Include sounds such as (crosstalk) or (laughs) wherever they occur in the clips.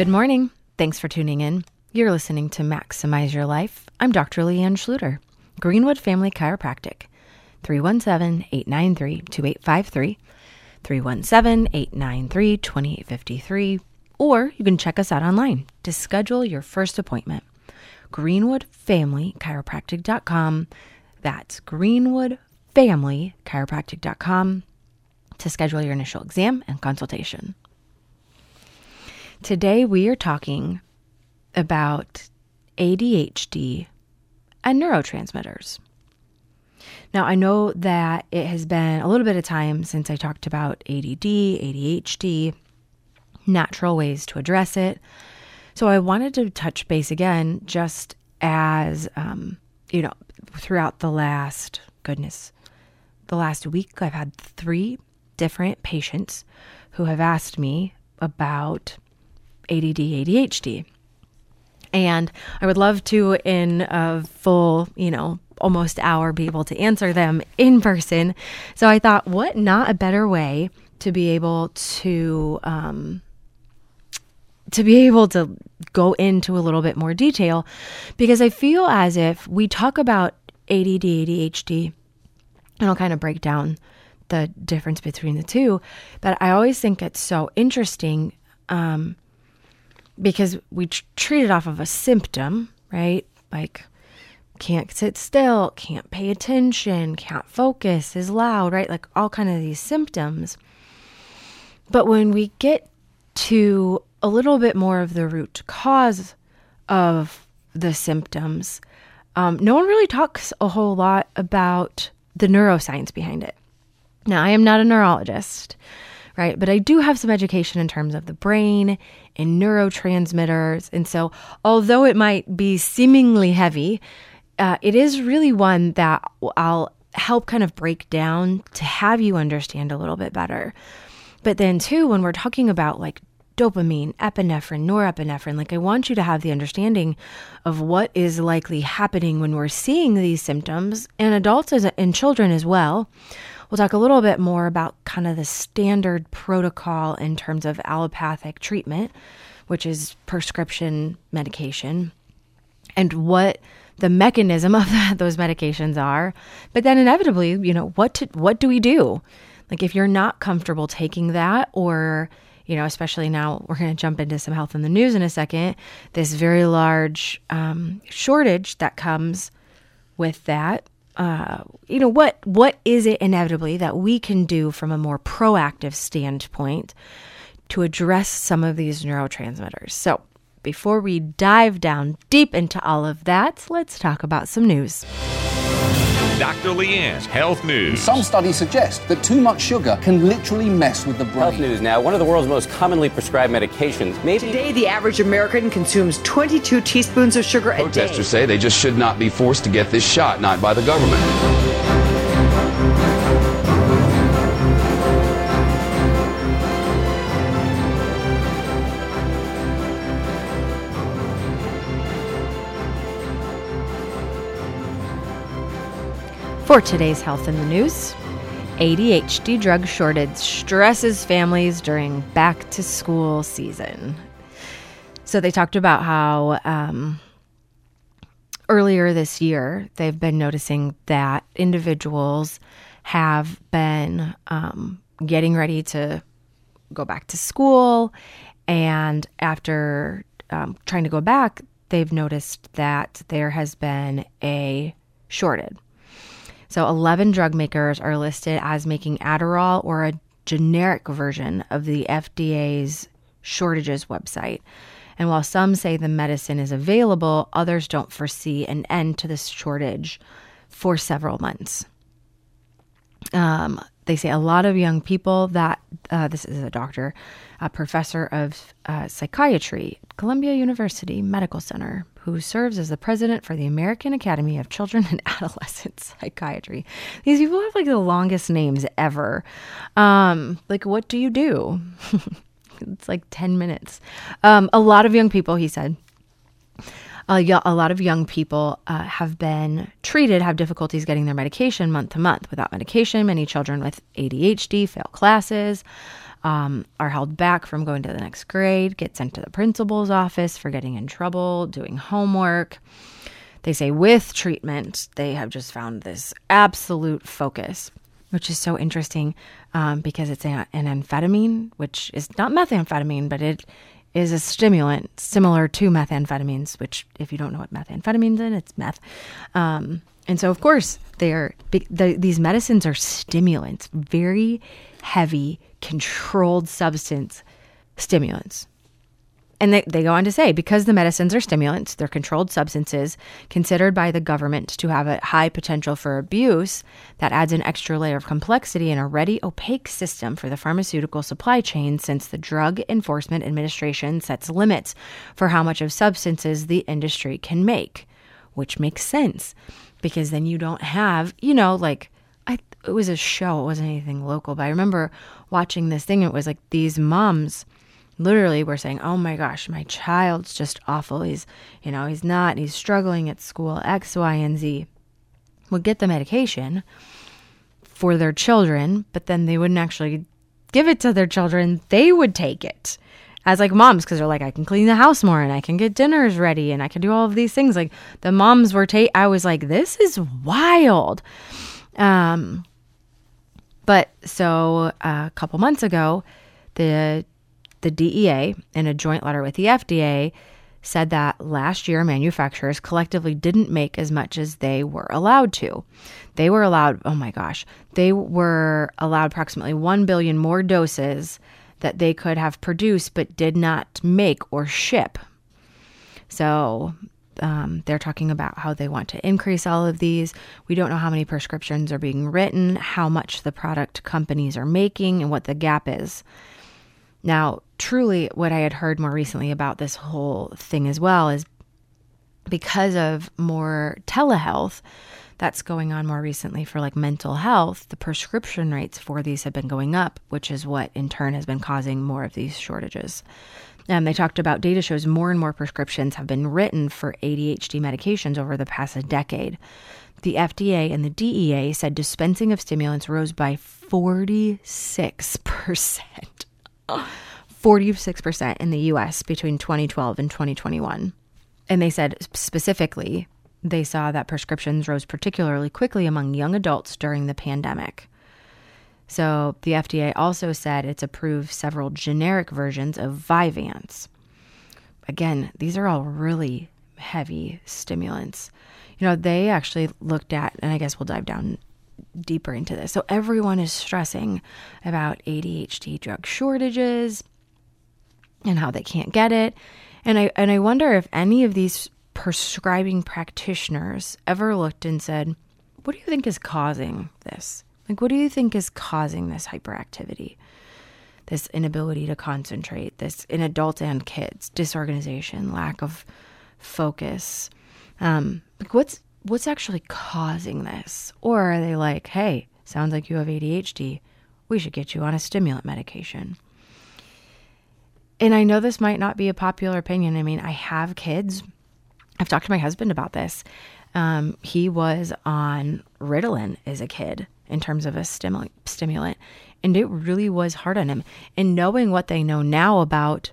Good morning. Thanks for tuning in. You're listening to Maximize Your Life. I'm Dr. Leanne Schluter, Greenwood Family Chiropractic. 317 893 2853, 317 893 2853, or you can check us out online to schedule your first appointment. GreenwoodFamilyChiropractic.com. That's GreenwoodFamilyChiropractic.com to schedule your initial exam and consultation. Today we are talking about ADHD and neurotransmitters. Now, I know that it has been a little bit of time since I talked about ADD, ADHD, natural ways to address it. So I wanted to touch base again, just as, um, you know, throughout the last, goodness, the last week, I've had three different patients who have asked me about ADD, ADHD. And I would love to, in a full, you know, almost hour, be able to answer them in person. So I thought, what not a better way to be able to, um, to be able to go into a little bit more detail because I feel as if we talk about ADD, ADHD, and I'll kind of break down the difference between the two. But I always think it's so interesting um, because we tr- treat it off of a symptom, right? Like can't sit still, can't pay attention, can't focus, is loud, right? Like all kind of these symptoms. But when we get to a little bit more of the root cause of the symptoms, um, no one really talks a whole lot about the neuroscience behind it. Now, I am not a neurologist, right? But I do have some education in terms of the brain and neurotransmitters. And so, although it might be seemingly heavy, uh, it is really one that I'll help kind of break down to have you understand a little bit better. But then, too, when we're talking about like dopamine, epinephrine, norepinephrine, like I want you to have the understanding of what is likely happening when we're seeing these symptoms in adults as in children as well. We'll talk a little bit more about kind of the standard protocol in terms of allopathic treatment, which is prescription medication, and what the mechanism of (laughs) that, those medications are. But then inevitably, you know, what to, what do we do? Like if you're not comfortable taking that or you know, especially now we're going to jump into some health in the news in a second, this very large um, shortage that comes with that. Uh, you know what what is it inevitably that we can do from a more proactive standpoint to address some of these neurotransmitters? So before we dive down deep into all of that let's talk about some news Dr. Leanne's Health News. Some studies suggest that too much sugar can literally mess with the brain. Health news now. One of the world's most commonly prescribed medications may be Today, the average American consumes 22 teaspoons of sugar a day. Protesters say they just should not be forced to get this shot, not by the government. For today's health in the news, ADHD drug shortage stresses families during back to school season. So they talked about how um, earlier this year they've been noticing that individuals have been um, getting ready to go back to school. And after um, trying to go back, they've noticed that there has been a shortage. So 11 drug makers are listed as making Adderall or a generic version of the FDA's shortages website. And while some say the medicine is available, others don't foresee an end to this shortage for several months. Um, they say a lot of young people that uh, this is a doctor, a professor of uh, psychiatry Columbia University Medical Center, who serves as the president for the American Academy of Children and (laughs) Adolescent Psychiatry. These people have like the longest names ever. Um, like, what do you do? (laughs) it's like 10 minutes. Um, a lot of young people, he said, a, lot of young people uh, have been treated, have difficulties getting their medication month to month. Without medication, many children with ADHD fail classes, um, are held back from going to the next grade, get sent to the principal's office for getting in trouble, doing homework. They say with treatment, they have just found this absolute focus, which is so interesting um, because it's an amphetamine, which is not methamphetamine, but it is a stimulant similar to methamphetamines, which, if you don't know what methamphetamines is, it's meth. Um, and so, of course, they are the, these medicines are stimulants, very heavy, controlled substance stimulants. And they, they go on to say because the medicines are stimulants, they're controlled substances considered by the government to have a high potential for abuse, that adds an extra layer of complexity in a already opaque system for the pharmaceutical supply chain since the Drug Enforcement Administration sets limits for how much of substances the industry can make, which makes sense because then you don't have, you know, like I it was a show, it wasn't anything local, but I remember watching this thing. It was like these moms literally were saying, "Oh my gosh, my child's just awful. He's, you know, he's not. He's struggling at school. X, Y, and Z." Would get the medication for their children, but then they wouldn't actually give it to their children. They would take it as like moms because they're like, I can clean the house more and I can get dinners ready and I can do all of these things. Like the moms were take. I was like, this is wild. Um, but so uh, a couple months ago, the the DEA, in a joint letter with the FDA, said that last year manufacturers collectively didn't make as much as they were allowed to. They were allowed, oh my gosh, they were allowed approximately 1 billion more doses that they could have produced but did not make or ship. So um, they're talking about how they want to increase all of these. We don't know how many prescriptions are being written, how much the product companies are making, and what the gap is. Now, truly, what I had heard more recently about this whole thing as well is because of more telehealth that's going on more recently for like mental health, the prescription rates for these have been going up, which is what in turn has been causing more of these shortages. And they talked about data shows more and more prescriptions have been written for ADHD medications over the past decade. The FDA and the DEA said dispensing of stimulants rose by 46%. 46% in the US between 2012 and 2021. And they said specifically, they saw that prescriptions rose particularly quickly among young adults during the pandemic. So the FDA also said it's approved several generic versions of Vyvanse. Again, these are all really heavy stimulants. You know, they actually looked at, and I guess we'll dive down deeper into this. So everyone is stressing about ADHD drug shortages and how they can't get it. And I and I wonder if any of these prescribing practitioners ever looked and said, "What do you think is causing this? Like what do you think is causing this hyperactivity?" This inability to concentrate, this in adults and kids, disorganization, lack of focus. Um, like what's what's actually causing this? Or are they like, hey, sounds like you have ADHD. We should get you on a stimulant medication. And I know this might not be a popular opinion. I mean, I have kids. I've talked to my husband about this. Um, he was on Ritalin as a kid in terms of a stimulant, stimulant, and it really was hard on him. And knowing what they know now about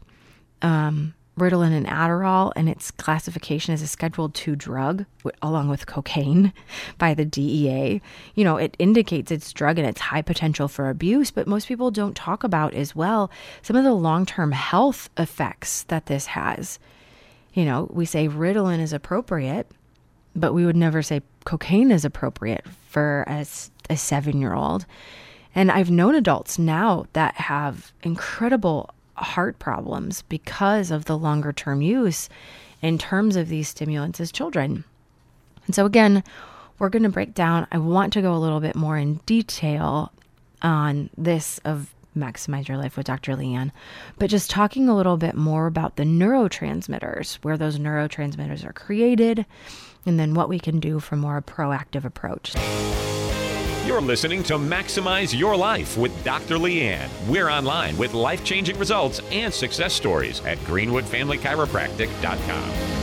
um, Ritalin and Adderall and its classification as a Schedule II drug, along with cocaine, (laughs) by the DEA, you know, it indicates it's drug and its high potential for abuse. But most people don't talk about as well some of the long term health effects that this has. You know, we say Ritalin is appropriate, but we would never say cocaine is appropriate for a seven year old. And I've known adults now that have incredible heart problems because of the longer term use in terms of these stimulants as children. And so, again, we're going to break down. I want to go a little bit more in detail on this of Maximize Your Life with Dr. Leanne, but just talking a little bit more about the neurotransmitters, where those neurotransmitters are created, and then what we can do for more proactive approach. You're listening to Maximize Your Life with Dr. Leanne. We're online with life changing results and success stories at GreenwoodFamilyChiropractic.com.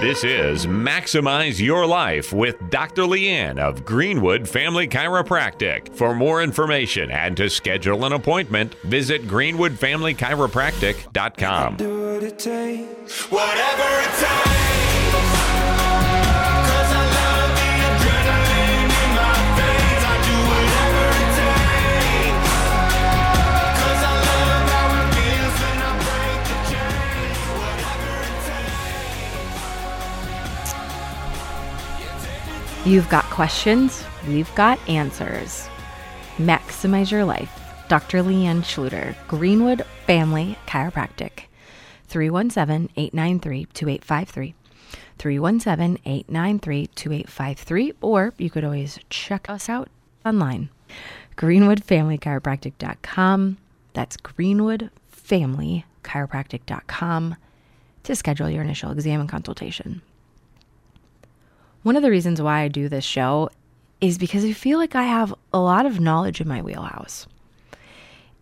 This is Maximize Your Life with Dr. Leanne of Greenwood Family Chiropractic. For more information and to schedule an appointment, visit GreenwoodFamilyChiropractic.com. You've got questions, we've got answers. Maximize your life. Dr. Leanne Schluter, Greenwood Family Chiropractic. 317 893 2853. 317 893 2853. Or you could always check us out online. GreenwoodFamilyChiropractic.com. That's GreenwoodFamilyChiropractic.com to schedule your initial exam and consultation. One of the reasons why I do this show is because I feel like I have a lot of knowledge in my wheelhouse.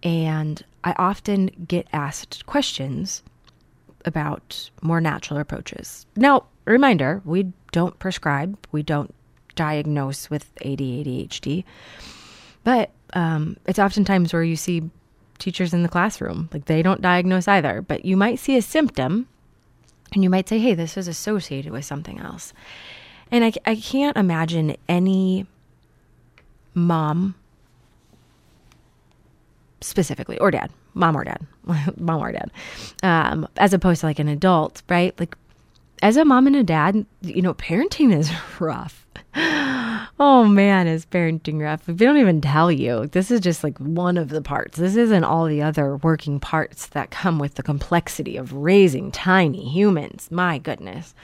And I often get asked questions about more natural approaches. Now, reminder, we don't prescribe, we don't diagnose with AD, ADHD, but um, it's oftentimes where you see teachers in the classroom, like they don't diagnose either, but you might see a symptom and you might say, hey, this is associated with something else. And I, I can't imagine any mom specifically, or dad, mom or dad, (laughs) mom or dad, um, as opposed to like an adult, right? Like, as a mom and a dad, you know, parenting is (laughs) rough. Oh man, is parenting rough? If don't even tell you, this is just like one of the parts. This isn't all the other working parts that come with the complexity of raising tiny humans. My goodness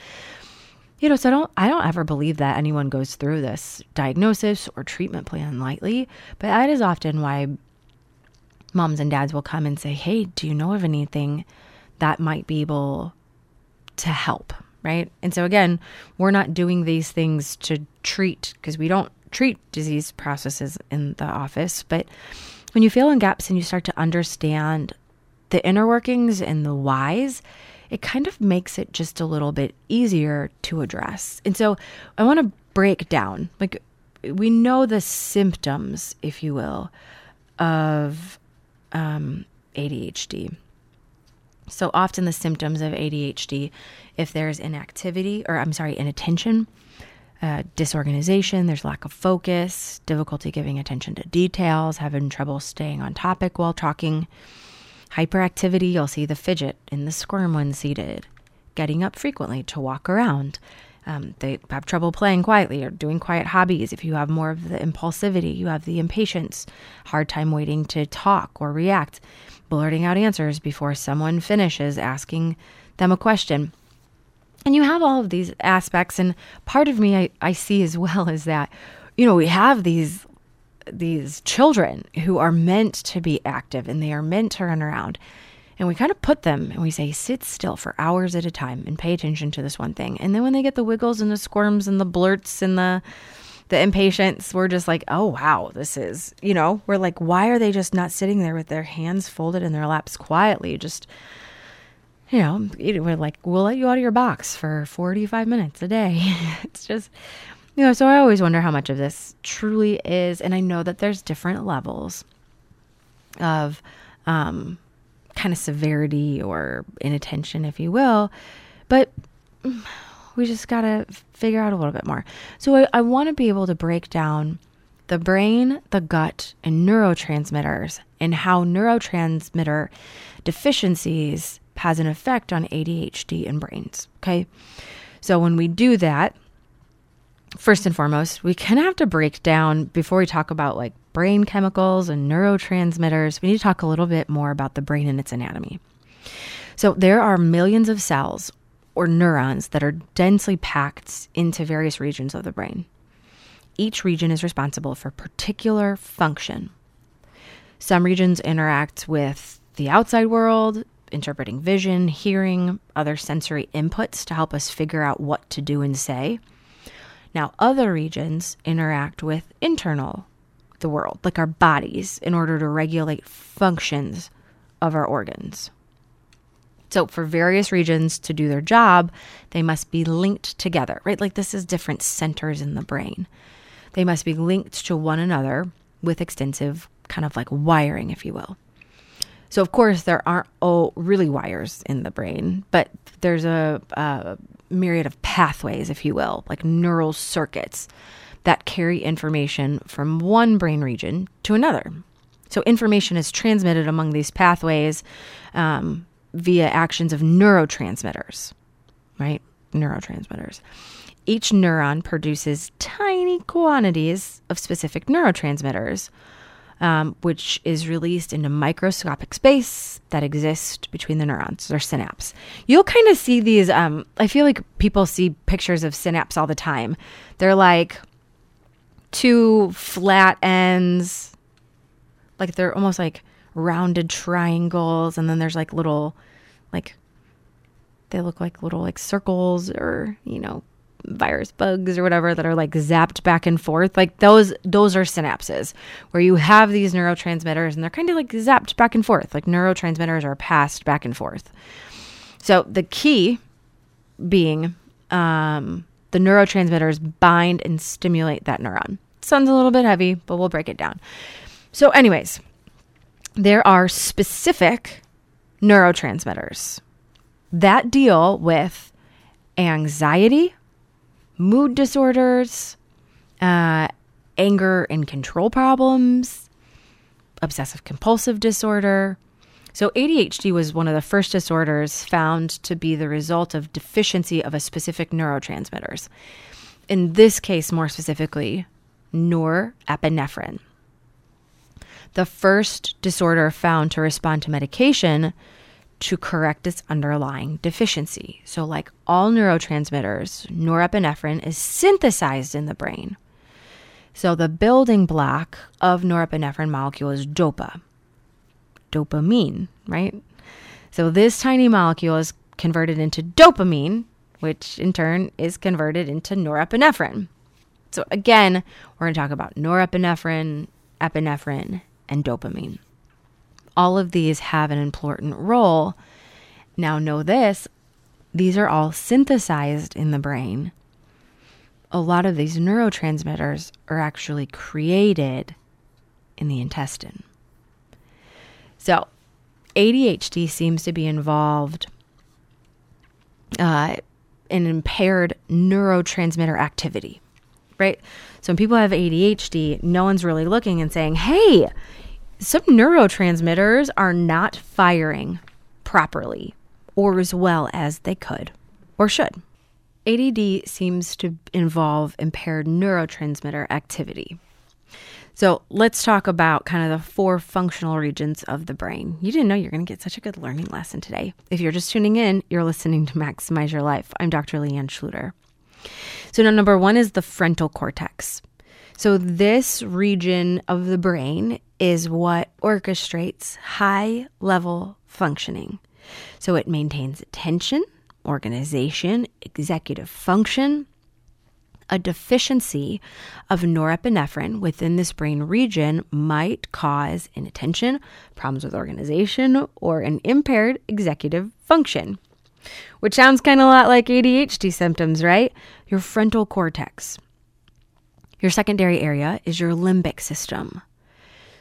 you know so i don't i don't ever believe that anyone goes through this diagnosis or treatment plan lightly but that is often why moms and dads will come and say hey do you know of anything that might be able to help? Right? And so again we're not doing these things to treat because we don't treat disease processes in the office but when you fill in gaps and you start to understand the inner workings and the whys it kind of makes it just a little bit easier to address. And so I want to break down like we know the symptoms, if you will, of um, ADHD. So often the symptoms of ADHD, if there's inactivity, or I'm sorry, inattention, uh, disorganization, there's lack of focus, difficulty giving attention to details, having trouble staying on topic while talking, hyperactivity, you'll see the fidget and the squirm when seated, getting up frequently to walk around. Um, they have trouble playing quietly or doing quiet hobbies. If you have more of the impulsivity, you have the impatience, hard time waiting to talk or react, blurting out answers before someone finishes asking them a question. And you have all of these aspects. And part of me I, I see as well is that, you know, we have these these children who are meant to be active and they are meant to run around. And we kind of put them and we say, sit still for hours at a time and pay attention to this one thing. And then when they get the wiggles and the squirms and the blurts and the the impatience, we're just like, oh wow, this is you know, we're like, why are they just not sitting there with their hands folded in their laps quietly? Just you know, we're like, we'll let you out of your box for 45 minutes a day. (laughs) it's just, you know, so I always wonder how much of this truly is. And I know that there's different levels. of um, kind of severity or inattention, if you will. But we just got to figure out a little bit more. So I, I want to be able to break down the brain, the gut, and neurotransmitters and how neurotransmitter deficiencies has an effect on ADHD and brains. Okay. So when we do that, first and foremost, we kind of have to break down before we talk about like brain chemicals and neurotransmitters. We need to talk a little bit more about the brain and its anatomy. So there are millions of cells or neurons that are densely packed into various regions of the brain. Each region is responsible for particular function. Some regions interact with the outside world, interpreting vision, hearing, other sensory inputs to help us figure out what to do and say. Now, other regions interact with internal the world, like our bodies, in order to regulate functions of our organs. So, for various regions to do their job, they must be linked together, right? Like this is different centers in the brain. They must be linked to one another with extensive kind of like wiring, if you will. So, of course, there aren't oh really wires in the brain, but there's a, a myriad of pathways, if you will, like neural circuits that carry information from one brain region to another. So, information is transmitted among these pathways um, via actions of neurotransmitters, right? Neurotransmitters. Each neuron produces tiny quantities of specific neurotransmitters, um, which is released into microscopic space that exists between the neurons, or synapse. You'll kind of see these. Um, I feel like people see pictures of synapse all the time. They're like two flat ends, like they're almost like rounded triangles, and then there's like little, like they look like little like circles or you know virus bugs or whatever that are like zapped back and forth like those those are synapses where you have these neurotransmitters and they're kind of like zapped back and forth like neurotransmitters are passed back and forth. So the key being um, the neurotransmitters bind and stimulate that neuron. Sounds a little bit heavy but we'll break it down. So anyways there are specific neurotransmitters that deal with anxiety mood disorders, uh, anger and control problems, obsessive compulsive disorder. So, ADHD was one of the first disorders found to be the result of deficiency of a specific neurotransmitters. In this case, more specifically, norepinephrine. The first disorder found to respond to medication to correct its underlying deficiency. So, like all neurotransmitters, norepinephrine is synthesized in the brain. So, the building block of norepinephrine molecule is dopa, dopamine, right? So, this tiny molecule is converted into dopamine, which in turn is converted into norepinephrine. So, again, we're going to talk about norepinephrine, epinephrine, and dopamine all of these have an important role. Now, know this these are all synthesized in the brain. A lot of these neurotransmitters are actually created in the intestine. So, ADHD seems to be involved uh, in impaired neurotransmitter activity, right? So, when people have ADHD, no one's really looking and saying, hey, some neurotransmitters are not firing properly or as well as they could or should. ADD seems to involve impaired neurotransmitter activity. So let's talk about kind of the four functional regions of the brain. You didn't know you're going to get such a good learning lesson today. If you're just tuning in, you're listening to Maximize Your Life. I'm Dr. Leanne Schluter. So now number one is the frontal cortex. So this region of the brain is what orchestrates high level functioning. So it maintains attention, organization, executive function. A deficiency of norepinephrine within this brain region might cause inattention, problems with organization, or an impaired executive function, which sounds kind of a lot like ADHD symptoms, right? Your frontal cortex. Your secondary area is your limbic system.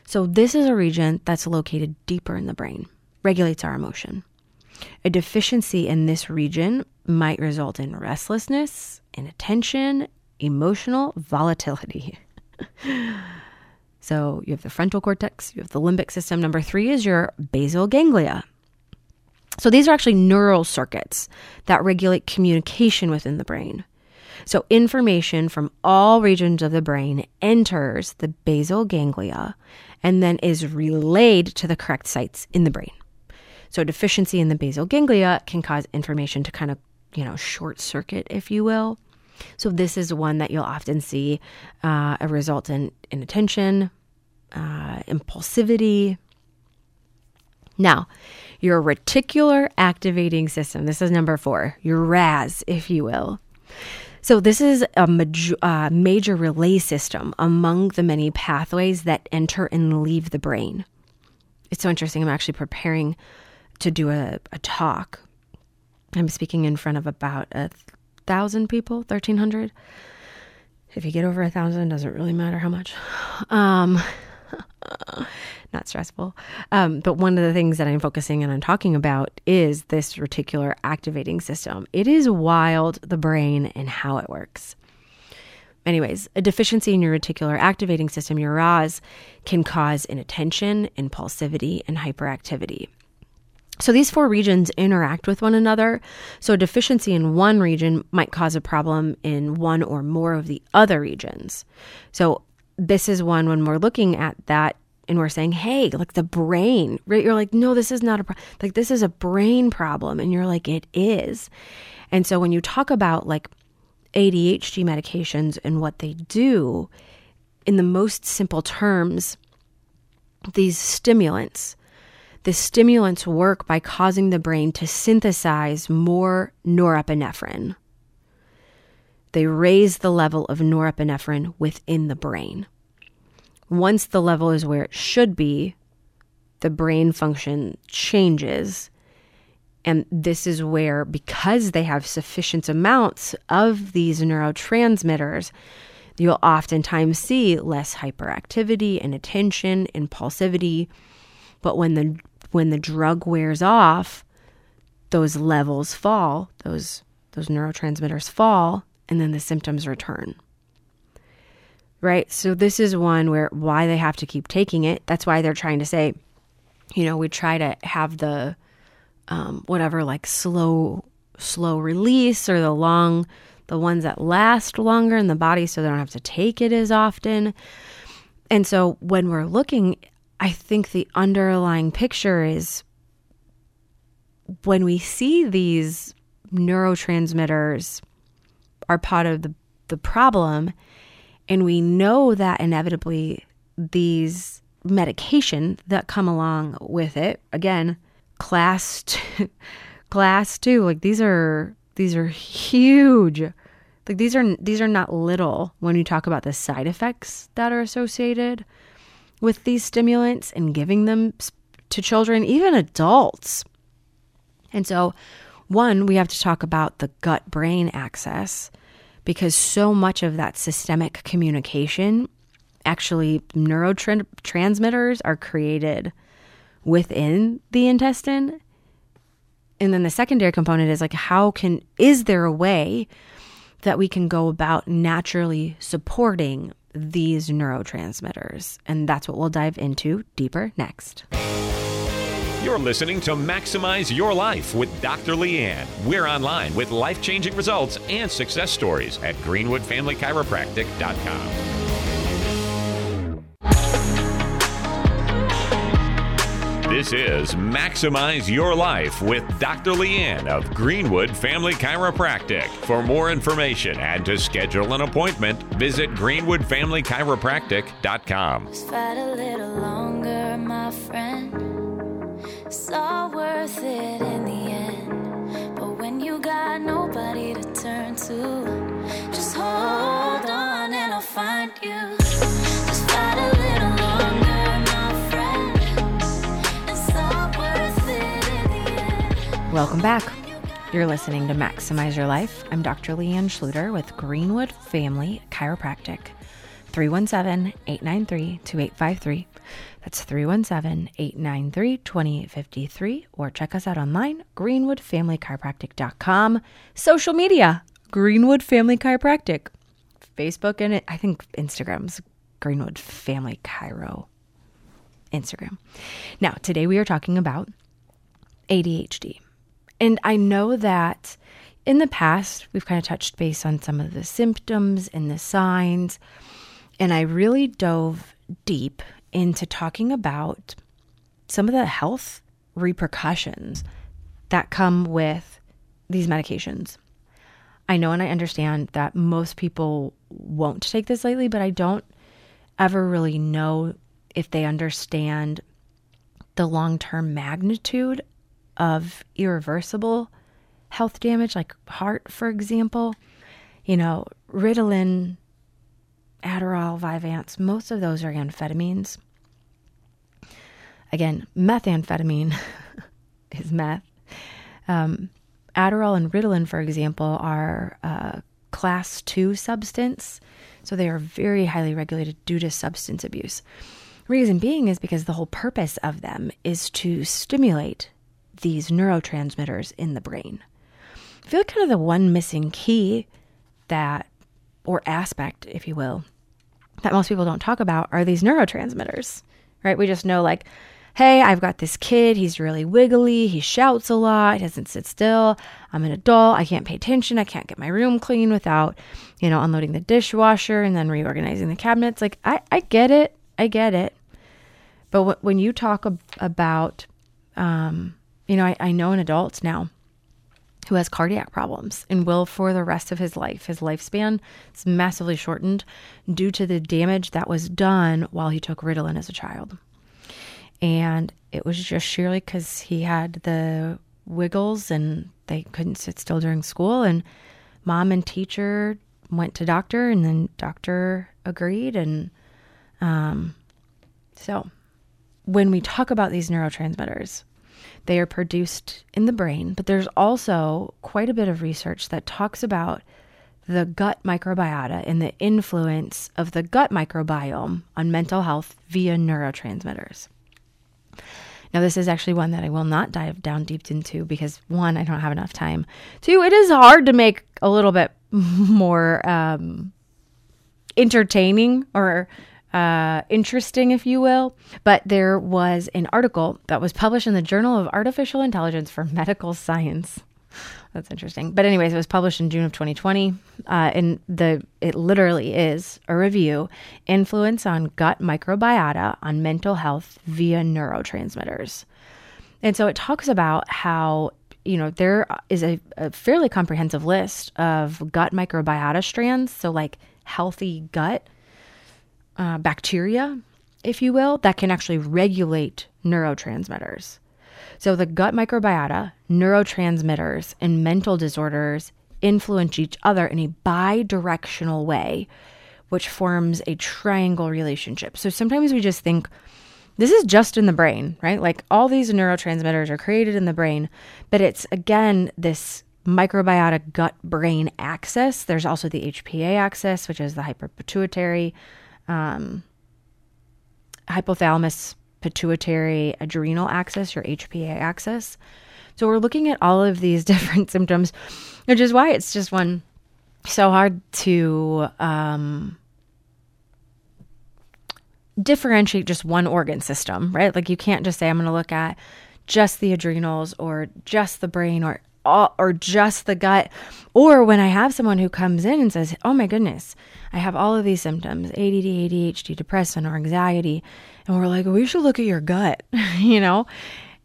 So, this is a region that's located deeper in the brain, regulates our emotion. A deficiency in this region might result in restlessness, inattention, emotional volatility. (laughs) so, you have the frontal cortex, you have the limbic system. Number three is your basal ganglia. So, these are actually neural circuits that regulate communication within the brain. So, information from all regions of the brain enters the basal ganglia and then is relayed to the correct sites in the brain. So, deficiency in the basal ganglia can cause information to kind of, you know, short circuit, if you will. So, this is one that you'll often see uh, a result in inattention, uh, impulsivity. Now, your reticular activating system, this is number four, your RAS, if you will. So, this is a major, uh, major relay system among the many pathways that enter and leave the brain. It's so interesting. I'm actually preparing to do a, a talk. I'm speaking in front of about a thousand people, 1,300. If you get over a thousand, doesn't really matter how much. Um, (laughs) not stressful. Um, but one of the things that I'm focusing and I'm talking about is this reticular activating system. It is wild, the brain, and how it works. Anyways, a deficiency in your reticular activating system, your RAS, can cause inattention, impulsivity, and hyperactivity. So these four regions interact with one another. So a deficiency in one region might cause a problem in one or more of the other regions. So this is one when we're looking at that and we're saying, hey, like the brain, right? You're like, no, this is not a, pro- like, this is a brain problem. And you're like, it is. And so when you talk about like ADHD medications and what they do, in the most simple terms, these stimulants, the stimulants work by causing the brain to synthesize more norepinephrine. They raise the level of norepinephrine within the brain. Once the level is where it should be, the brain function changes. And this is where, because they have sufficient amounts of these neurotransmitters, you'll oftentimes see less hyperactivity, and attention, impulsivity. But when the when the drug wears off, those levels fall, those those neurotransmitters fall, and then the symptoms return. Right? So this is one where why they have to keep taking it. That's why they're trying to say, you know, we try to have the um, whatever like slow slow release or the long the ones that last longer in the body so they don't have to take it as often. And so when we're looking, I think the underlying picture is when we see these neurotransmitters are part of the, the problem, and we know that inevitably these medication that come along with it, again, class two, (laughs) class two, like these are these are huge. Like these are these are not little when you talk about the side effects that are associated with these stimulants and giving them to children, even adults. And so, one, we have to talk about the gut brain axis because so much of that systemic communication, actually, neurotransmitters are created within the intestine. And then the secondary component is like, how can, is there a way that we can go about naturally supporting these neurotransmitters? And that's what we'll dive into deeper next. You're listening to Maximize Your Life with Dr. Leanne. We're online with life changing results and success stories at greenwoodfamilychiropractic.com. This is Maximize Your Life with Dr. Leanne of Greenwood Family Chiropractic. For more information and to schedule an appointment, visit greenwoodfamilychiropractic.com. Fight a little longer, my friend. It's all worth it in the end. But when you got nobody to turn to, just hold on and I'll find you. Just fight a little longer, my friend. It's all worth it in the end. Welcome back. You're listening to Maximize Your Life. I'm Dr. Leanne Schluter with Greenwood Family Chiropractic. 317 893 2853. That's 317 893 2853. Or check us out online, greenwoodfamilychiropractic.com. Social media, Greenwood Family Chiropractic. Facebook and I think Instagram's Greenwood Family Chiro. Instagram. Now, today we are talking about ADHD. And I know that in the past, we've kind of touched base on some of the symptoms and the signs. And I really dove deep into talking about some of the health repercussions that come with these medications. I know and I understand that most people won't take this lightly, but I don't ever really know if they understand the long term magnitude of irreversible health damage, like heart, for example. You know, Ritalin, Adderall, Vyvanse, most of those are amphetamines. Again, methamphetamine (laughs) is meth. Um, Adderall and Ritalin, for example, are class two substance. So they are very highly regulated due to substance abuse. Reason being is because the whole purpose of them is to stimulate these neurotransmitters in the brain. I feel like kind of the one missing key that, or aspect, if you will, that most people don't talk about are these neurotransmitters, right? We just know, like, hey, I've got this kid. He's really wiggly. He shouts a lot. He doesn't sit still. I'm an adult. I can't pay attention. I can't get my room clean without, you know, unloading the dishwasher and then reorganizing the cabinets. Like, I, I get it. I get it. But w- when you talk ab- about, um, you know, I, I know an adult now who has cardiac problems and will for the rest of his life. His lifespan is massively shortened due to the damage that was done while he took Ritalin as a child. And it was just sheerly because he had the wiggles and they couldn't sit still during school. And mom and teacher went to doctor, and then doctor agreed. And um, so when we talk about these neurotransmitters, they are produced in the brain, but there's also quite a bit of research that talks about the gut microbiota and the influence of the gut microbiome on mental health via neurotransmitters. Now, this is actually one that I will not dive down deep into because one, I don't have enough time. Two, it is hard to make a little bit (laughs) more um, entertaining or uh, interesting, if you will. But there was an article that was published in the Journal of Artificial Intelligence for Medical Science. That's interesting. But anyways, it was published in June of 2020, uh, and the it literally is a review: influence on gut microbiota on mental health via neurotransmitters. And so it talks about how you know there is a, a fairly comprehensive list of gut microbiota strands, so like healthy gut uh, bacteria, if you will, that can actually regulate neurotransmitters. So the gut microbiota, neurotransmitters, and mental disorders influence each other in a bi directional way, which forms a triangle relationship. So sometimes we just think this is just in the brain, right? Like all these neurotransmitters are created in the brain, but it's again this microbiota gut brain axis. There's also the HPA axis, which is the hyperpituitary, um, hypothalamus pituitary adrenal axis, your HPA axis. So we're looking at all of these (laughs) different symptoms, which is why it's just one so hard to um, differentiate just one organ system, right? Like you can't just say I'm going to look at just the adrenals or just the brain or all, or just the gut. Or when I have someone who comes in and says, "Oh my goodness, I have all of these symptoms: ADD, ADHD, depression, or anxiety," and we're like, "We should look at your gut," (laughs) you know,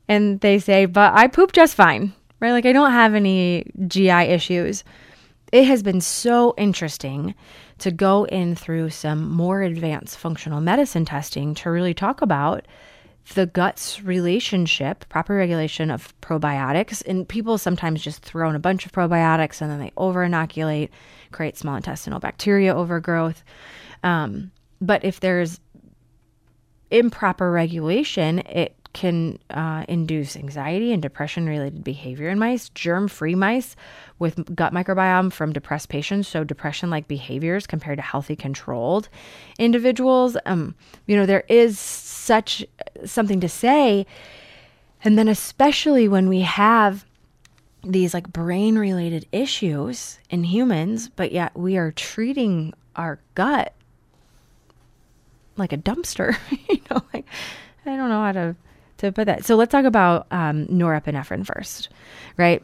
and they say, "But I poop just fine." Right? Like I don't have any GI issues. It has been so interesting to go in through some more advanced functional medicine testing to really talk about the gut's relationship, proper regulation of probiotics. And people sometimes just throw in a bunch of probiotics and then they over inoculate, create small intestinal bacteria overgrowth. Um, but if there's improper regulation, it can uh, induce anxiety and depression related behavior in mice, germ free mice with gut microbiome from depressed patients show depression like behaviors compared to healthy controlled individuals. Um, you know, there is such something to say. And then, especially when we have these like brain related issues in humans, but yet we are treating our gut like a dumpster. (laughs) you know, like I don't know how to to put that. So let's talk about um, norepinephrine first, right?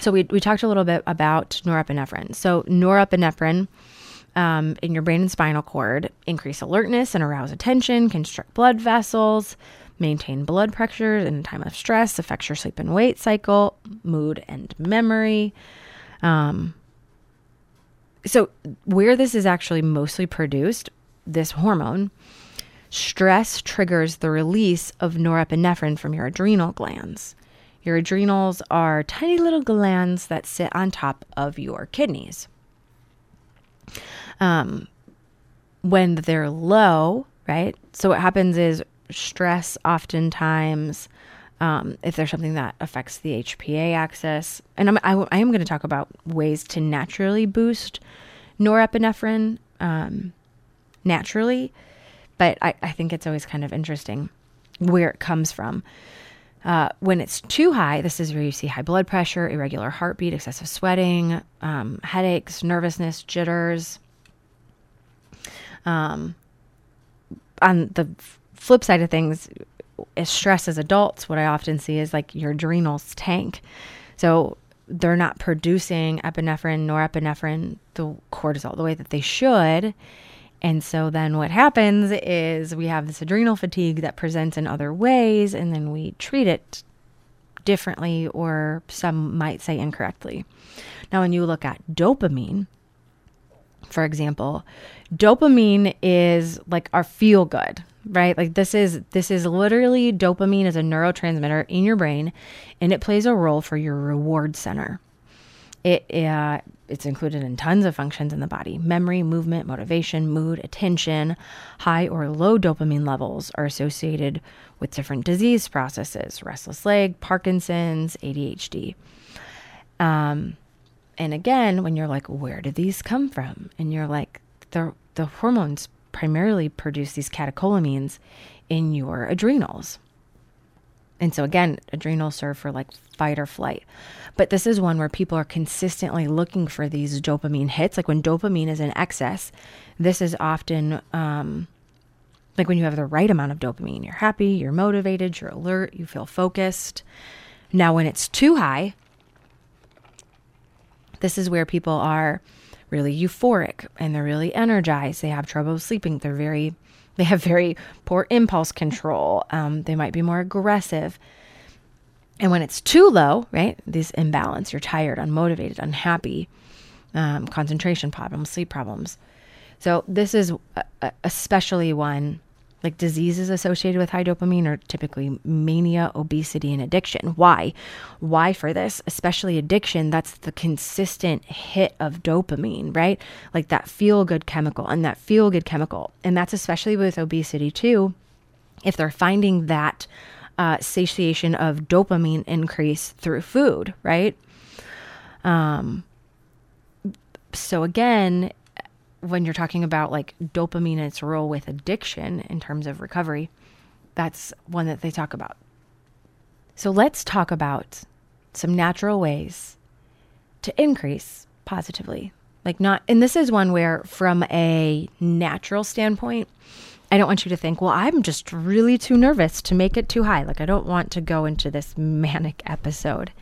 So we we talked a little bit about norepinephrine. So norepinephrine um, in your brain and spinal cord increase alertness and arouse attention, constrict blood vessels, maintain blood pressure in a time of stress, affects your sleep and weight cycle, mood and memory. Um, so where this is actually mostly produced, this hormone, stress triggers the release of norepinephrine from your adrenal glands. Your adrenals are tiny little glands that sit on top of your kidneys. Um, when they're low, right? So what happens is stress oftentimes um, if there's something that affects the HPA axis. And I'm, I, I am going to talk about ways to naturally boost norepinephrine um, naturally, but I, I think it's always kind of interesting where it comes from. Uh, when it's too high, this is where you see high blood pressure, irregular heartbeat, excessive sweating, um, headaches, nervousness, jitters. Um, on the flip side of things, is stress as adults, what I often see is like your adrenals tank. So they're not producing epinephrine, norepinephrine, the cortisol the way that they should. And so then what happens is we have this adrenal fatigue that presents in other ways, and then we treat it differently, or some might say incorrectly. Now, when you look at dopamine, for example, dopamine is like our feel good, right? Like this is this is literally dopamine is a neurotransmitter in your brain, and it plays a role for your reward center. It uh, it's included in tons of functions in the body: memory, movement, motivation, mood, attention. High or low dopamine levels are associated with different disease processes: restless leg, Parkinson's, ADHD. Um, and again, when you're like, where did these come from? And you're like, the the hormones primarily produce these catecholamines in your adrenals. And so again, adrenals serve for like fight or flight. But this is one where people are consistently looking for these dopamine hits. Like when dopamine is in excess, this is often um, like when you have the right amount of dopamine. You're happy, you're motivated, you're alert, you feel focused. Now, when it's too high, this is where people are really euphoric and they're really energized. They have trouble sleeping. They're very, they have very poor impulse control. Um, they might be more aggressive. And when it's too low, right, this imbalance, you're tired, unmotivated, unhappy, um, concentration problems, sleep problems. So this is a, especially one like diseases associated with high dopamine are typically mania, obesity, and addiction. Why? Why for this? Especially addiction, that's the consistent hit of dopamine, right? Like that feel good chemical and that feel good chemical. And that's especially with obesity too. If they're finding that uh, satiation of dopamine increase through food, right? Um, so again, when you're talking about like dopamine and its role with addiction in terms of recovery, that's one that they talk about. So let's talk about some natural ways to increase positively. Like, not, and this is one where, from a natural standpoint, I don't want you to think, well, I'm just really too nervous to make it too high. Like, I don't want to go into this (laughs) manic episode.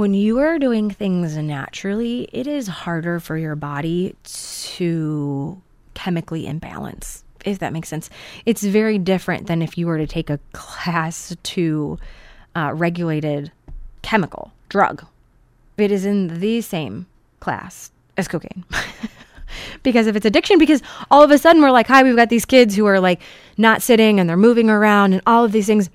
When you are doing things naturally, it is harder for your body to chemically imbalance, if that makes sense. It's very different than if you were two take a class to uh, regulated chemical drug. It is in the same class as cocaine. (laughs) because if it's addiction, because all of a sudden we're like, hi, we've got these kids who are like not sitting and they're moving around and all of these things.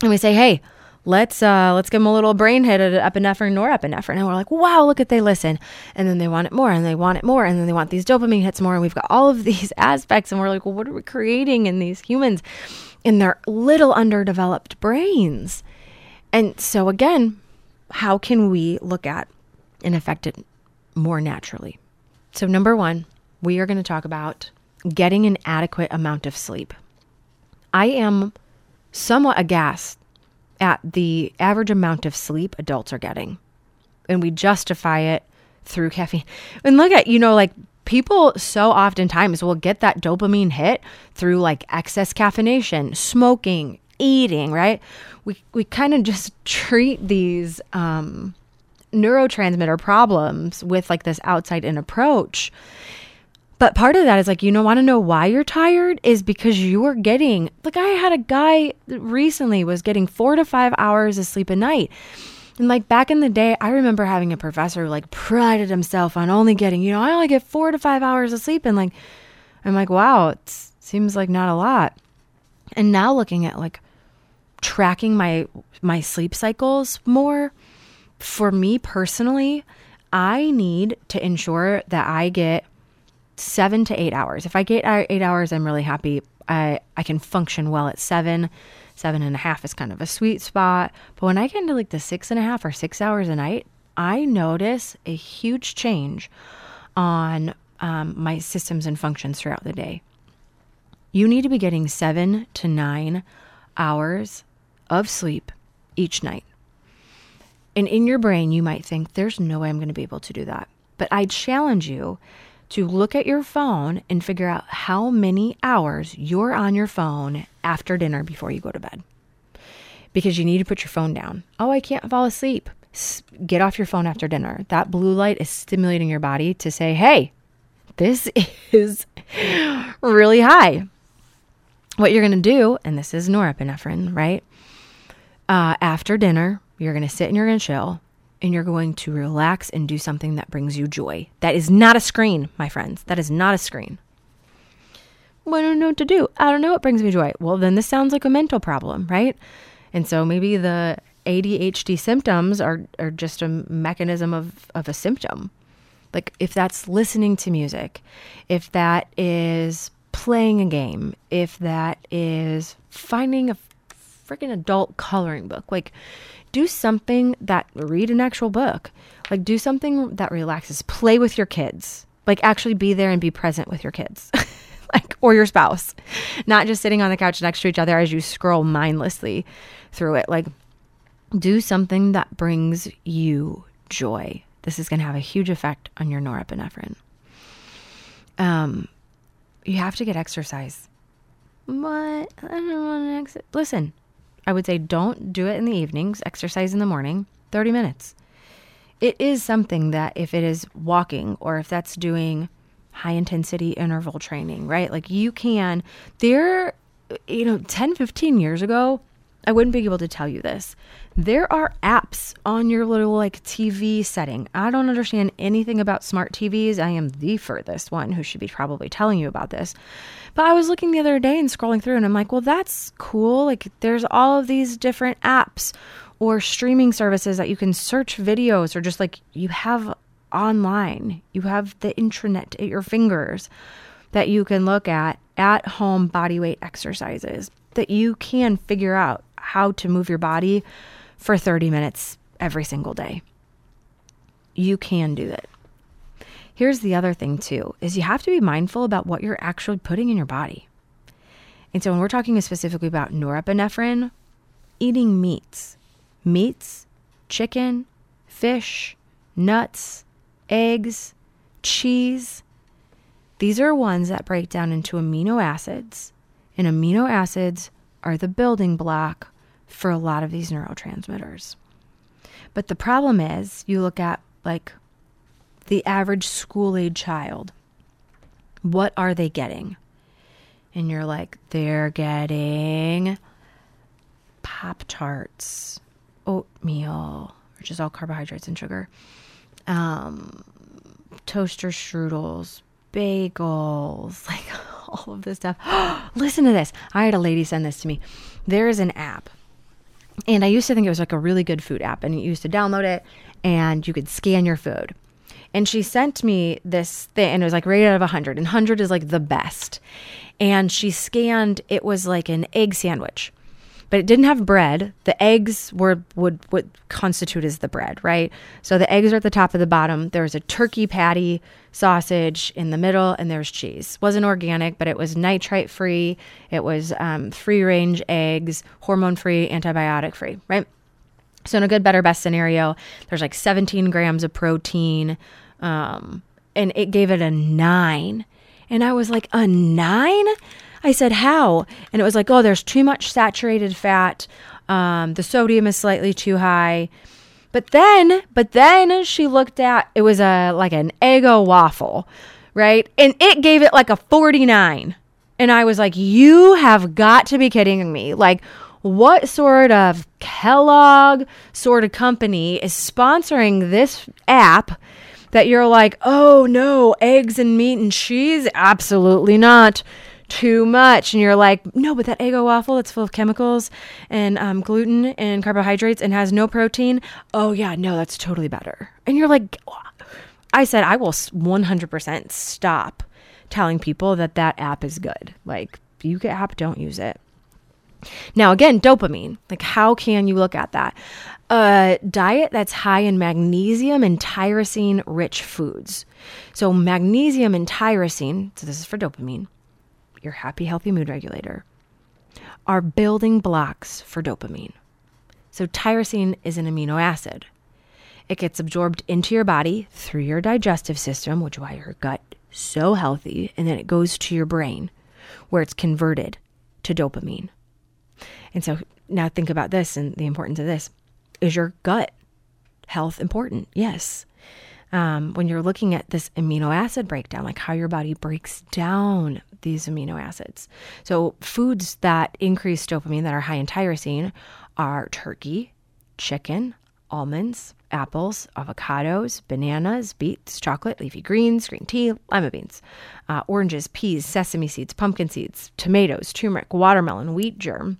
And we say, hey, let's uh let's give them a little brain hit at epinephrine or norepinephrine and we're like wow look at they listen and then they want it more and they want it more and then they want these dopamine hits more and we've got all of (laughs) these aspects and we're like well what are we creating in these humans in their little underdeveloped brains. And so, again, how can we look at and affect it more naturally? So, number one, we are going to talk about getting an adequate amount of sleep. I am somewhat aghast at the average amount of sleep adults are getting. And we justify it through caffeine. And look at, you know, like people so oftentimes will get that dopamine hit through like excess caffeination, smoking, eating, right? We we kind of just (laughs) treat these um neurotransmitter problems with like this outside in approach. But part of that is like, you know, want to know why you're tired is because you are getting, like, I had a guy recently was getting four to five hours of sleep a night. And like back in the day, I remember having a professor who like prided himself on only getting, you know, I only get four to five hours of sleep. And like, I'm like, wow, it seems like not a lot. And now looking at like tracking my my sleep cycles more, for me personally, I need to ensure that I get seven to eight hours. If I get eight hours, I'm really happy. I, I can function well at seven. Seven and a half is kind of a sweet spot. But when I get into like the six and a half or six hours a night, I notice a huge change on um, my systems and functions throughout the day. You need to be getting seven to nine hours of sleep each night. And in your brain, you might think, there's no way I'm going to be able to do that. But I challenge you to look at your phone and figure out how many hours you're on your phone after dinner before you go to bed. Because you need to put your phone down. Oh, I can't fall asleep. Get off your phone after dinner. That blue light is stimulating your body to say, hey, this (laughs) is really high. What you're going to do, and this is norepinephrine, right? Uh, after dinner, you're going to sit and you're going to chill and you're going to relax and do something that brings you joy. That is not a screen, my friends. That is not a screen. Well, I don't know what to do. I don't know what brings me joy. Well, then this sounds like a mental problem, right? And so maybe the ADHD symptoms are, are just a mechanism of, of a symptom. Like if that's listening to music, if that is playing a game, if that is finding a freaking adult coloring book, like do something that read an actual book, like do something that relaxes, play with your kids, like actually be there and be present with your kids. (laughs) like or your spouse. Not just sitting on the couch next to each other as you scroll mindlessly through it. Like do something that brings you joy. This is going to have a huge effect on your norepinephrine. Um you have to get exercise. What? I don't want to exit listen i would say don't do it in the evenings exercise in the morning 30 minutes it is something that if it is walking or if that's doing high intensity interval training, right? Like you can, there, you know, 10, 15 years ago, I wouldn't be able to tell you this. There are apps on your little like TV setting. I don't understand anything about smart TVs. I am the furthest one who should be probably telling you about this. But I was looking the other day and scrolling through and I'm like, well, that's cool. Like there's all of these different apps or streaming services that you can search videos or just like you have online. You have the intranet at your fingers that you can look at at home body weight exercises that you can figure out how to move your body for 30 minutes every single day. You can do it. Here's the other thing too is you have to be mindful about what you're actually putting in your body. And so when we're talking specifically about norepinephrine, eating meats, meats, chicken, fish, nuts, eggs, cheese. These are ones that break down into amino acids, and amino acids are the building block for a lot of these neurotransmitters. But the problem is, you look at like the average school age child, what are they getting? And you're like, they're getting Pop Tarts, oatmeal, which is all carbohydrates and sugar um, toaster strudels, bagels, (laughs) like all of this stuff. (gasps) Listen to this. I had a lady send this to me. There's an app. And I used to think it was like a really good food app, and you used to download it and you could scan your food. And she sent me this thing, and it was like rated out of 100, and 100 is like the best. And she scanned, it was like an egg sandwich, but it didn't have bread. The eggs were would would constitute as the bread, right? So the eggs are at the top of the bottom. There's a turkey patty, sausage in the middle, and there's cheese. wasn't organic, but it was nitrite free. It was um, free range eggs, hormone free, antibiotic free, right? So in a good, better, best scenario, there's like 17 grams of protein, um, and it gave it a nine. And I was like, a nine? I said, how? And it was like, oh, there's too much saturated fat. Um, the sodium is slightly too high. But then, but then she looked at it was a like an Eggo waffle, right? And it gave it like a 49. And I was like, you have got to be kidding me. Like, what sort of Kellogg sort of company is sponsoring this app that you're like, oh no, eggs and meat and cheese? Absolutely not. Too much. And you're like, no, but that Eggo waffle that's full of chemicals and um, gluten and carbohydrates and has no protein. Oh, yeah, no, that's totally better. And you're like, I said, I will 100% stop telling people that that app is good. Like, you get app, don't use it. Now, again, dopamine. Like, how can you look at that? A diet that's high in magnesium and tyrosine rich foods. So, magnesium and tyrosine, so this is for dopamine, your happy, healthy mood regulator, are building blocks for dopamine. So, tyrosine is an amino acid. It gets absorbed into your body through your digestive system, which is why your gut so healthy, and then it goes to your brain where it's converted to dopamine. And so now think about this and the importance of this. Is your gut health important? Yes. Um, when you're looking at this amino acid breakdown, like how your body breaks down these amino acids. So, foods that increase dopamine that are high in tyrosine are turkey, chicken, almonds, apples, avocados, bananas, beets, chocolate, leafy greens, green tea, lima beans, uh, oranges, peas, sesame seeds, pumpkin seeds, tomatoes, turmeric, watermelon, wheat germ.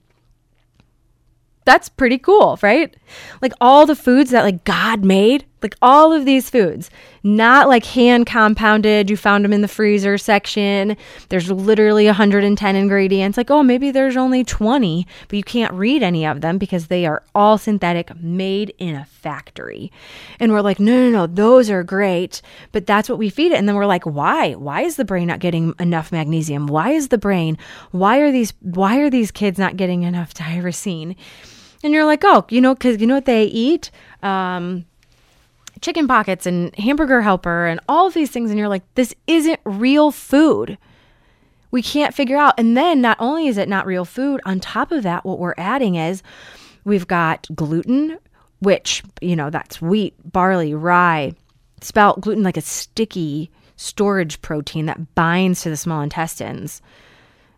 That's pretty cool, right? Like all the foods that like God made, like all of these foods, not like hand compounded, you found them in the freezer section. There's literally 110 ingredients. Like, oh, maybe there's only 20, but you can't read any of them because they are all synthetic, made in a factory. And we're like, no, no, no, those are great, but that's what we feed it. And then we're like, why? Why is the brain not getting enough magnesium? Why is the brain? Why are these why are these kids not getting enough tyrosine? And you're like, oh, you know, because you know what they eat? Um, chicken pockets and hamburger helper and all of these things. And you're like, this isn't real food. We can't figure out. And then not only is it not real food, on top of that, what we're adding is we've got gluten, which, you know, that's wheat, barley, rye, spelt gluten like a sticky storage protein that binds to the small intestines.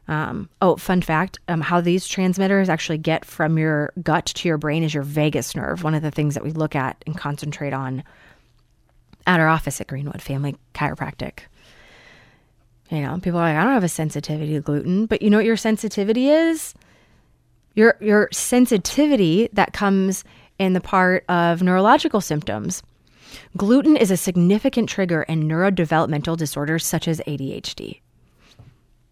Um, oh, fun fact um, how these transmitters actually get from your gut to your brain is your vagus nerve, one of the things that we look at and concentrate on at our office at Greenwood Family Chiropractic. You know, people are like, I don't have a sensitivity to gluten, but you know what your sensitivity is? Your your sensitivity that comes in the part of neurological symptoms. Gluten is a significant trigger in neurodevelopmental disorders such as ADHD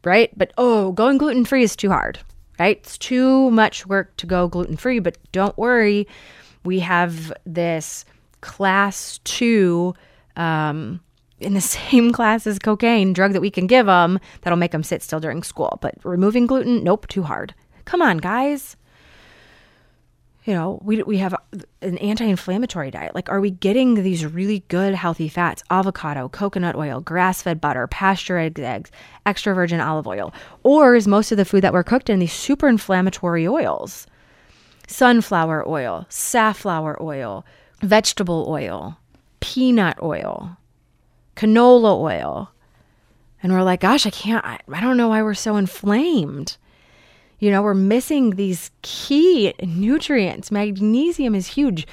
right? But oh, going gluten free is too hard, right? It's too much work to go gluten free, but don't worry. We have this class two, um, in the (laughs) same class as cocaine drug that we can give them that'll make them sit still during school. But removing gluten, nope, too hard. Come on, guys. You know, we, we have an anti inflammatory diet. Like, are we getting these really good healthy fats? Avocado, coconut oil, grass fed butter, pasture eggs, eggs, extra virgin olive oil? Or is most of the food that we're cooked in these super inflammatory oils? Sunflower oil, safflower oil, vegetable oil, peanut oil, canola oil. And we're like, gosh, I can't, I, I don't know why we're so inflamed. You know, we're missing these key nutrients. Magnesium is huge.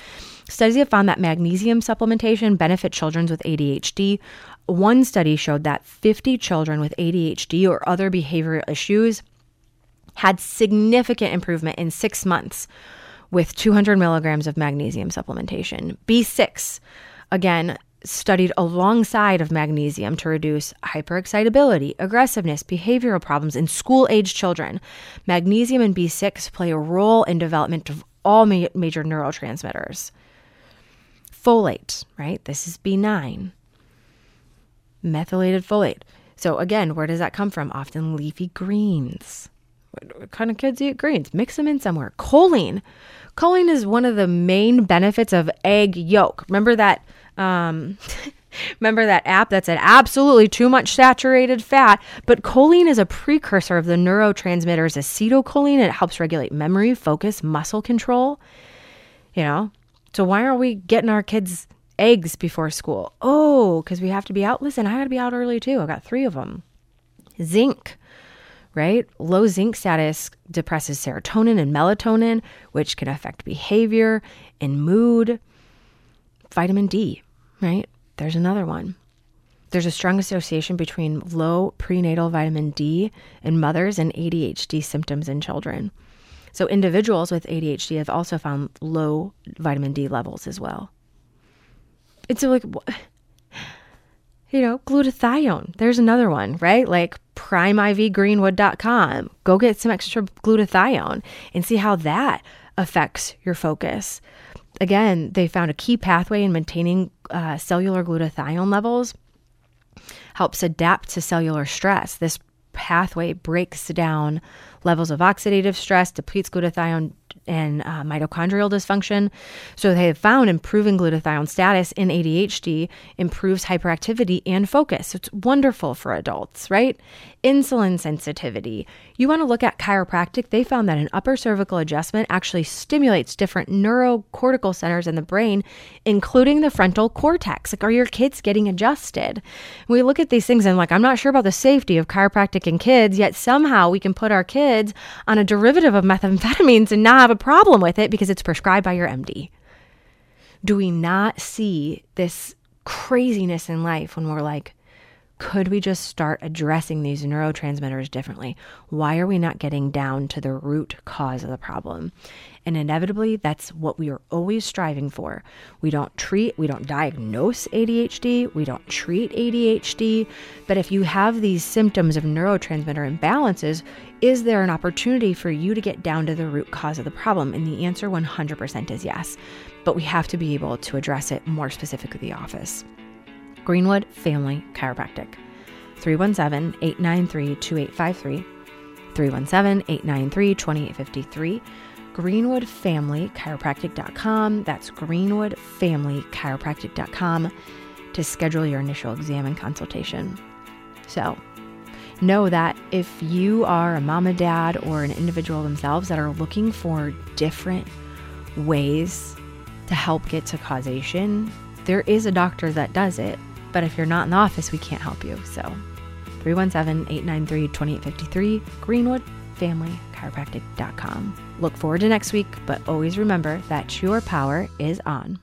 Studies have found that magnesium supplementation benefit children with ADHD. One study showed that 50 children with ADHD or other behavioral issues had significant improvement in six months with 200 milligrams of magnesium supplementation. B6, again, studied alongside of magnesium to reduce hyperexcitability, aggressiveness, behavioral problems in school age children. Magnesium and B6 play a role in development of all ma- major neurotransmitters. Folate, right? This is B9. Methylated folate. So, again, where does that come from? Often leafy greens. What, what kind of kids eat greens? Mix them in somewhere. Choline. Choline is one of the main benefits of egg yolk. Remember that? Um, (laughs) remember that app that said absolutely too much saturated fat? But choline is a precursor of the neurotransmitters acetylcholine. It helps regulate memory, focus, muscle control. You know, so why aren't we getting our kids eggs before school? Oh, because we have to be out. Listen, I got to be out early too. I got three of them. Zinc, right? Low zinc status depresses serotonin and melatonin, which can affect behavior and mood. Vitamin D, right? There's another one. There's a strong association between low prenatal vitamin D in mothers and ADHD symptoms in children. So, individuals with ADHD have also found low vitamin D levels as well. It's like, wh- (sighs) you know, glutathione. There's another one, right? Like primeivgreenwood.com. Go get some extra glutathione and see how that affects your focus. Again, they found a key pathway in maintaining uh, cellular glutathione levels helps adapt to cellular stress. This pathway breaks down levels of oxidative stress, depletes glutathione and uh, mitochondrial dysfunction. So they have found improving glutathione status in ADHD improves hyperactivity and focus. So it's wonderful for adults, right? Insulin sensitivity. You want to look at chiropractic? They found that an upper cervical adjustment actually stimulates different neurocortical centers in the brain, including the frontal cortex. Like, are your kids getting adjusted? We look at these things and like, I'm not sure about the safety of chiropractic in kids, yet somehow we can put our kids on a derivative of methamphetamines and not have a problem with it because it's prescribed by your MD. Do we not see this craziness in life when we're like, could we just start addressing these neurotransmitters differently? Why are we not getting down to the root cause of the problem? And inevitably, that's what we are always striving for. We don't treat, we don't diagnose ADHD, we don't treat ADHD. But if you have these symptoms of neurotransmitter imbalances, is there an opportunity for you to get down to the root cause of the problem? And the answer 100% is yes. But we have to be able to address it more specifically the office. Greenwood Family Chiropractic. 317 893 2853. 317 893 2853. GreenwoodFamilyChiropractic.com. That's GreenwoodFamilyChiropractic.com to schedule your initial exam and consultation. So, know that if you are a mom and dad or an individual themselves that are looking for different ways to help get to causation, there is a doctor that does it. But if you're not in the office, we can't help you. So 317 893 2853, GreenwoodFamilyChiropractic.com. Look forward to next week, but always remember that your power is on.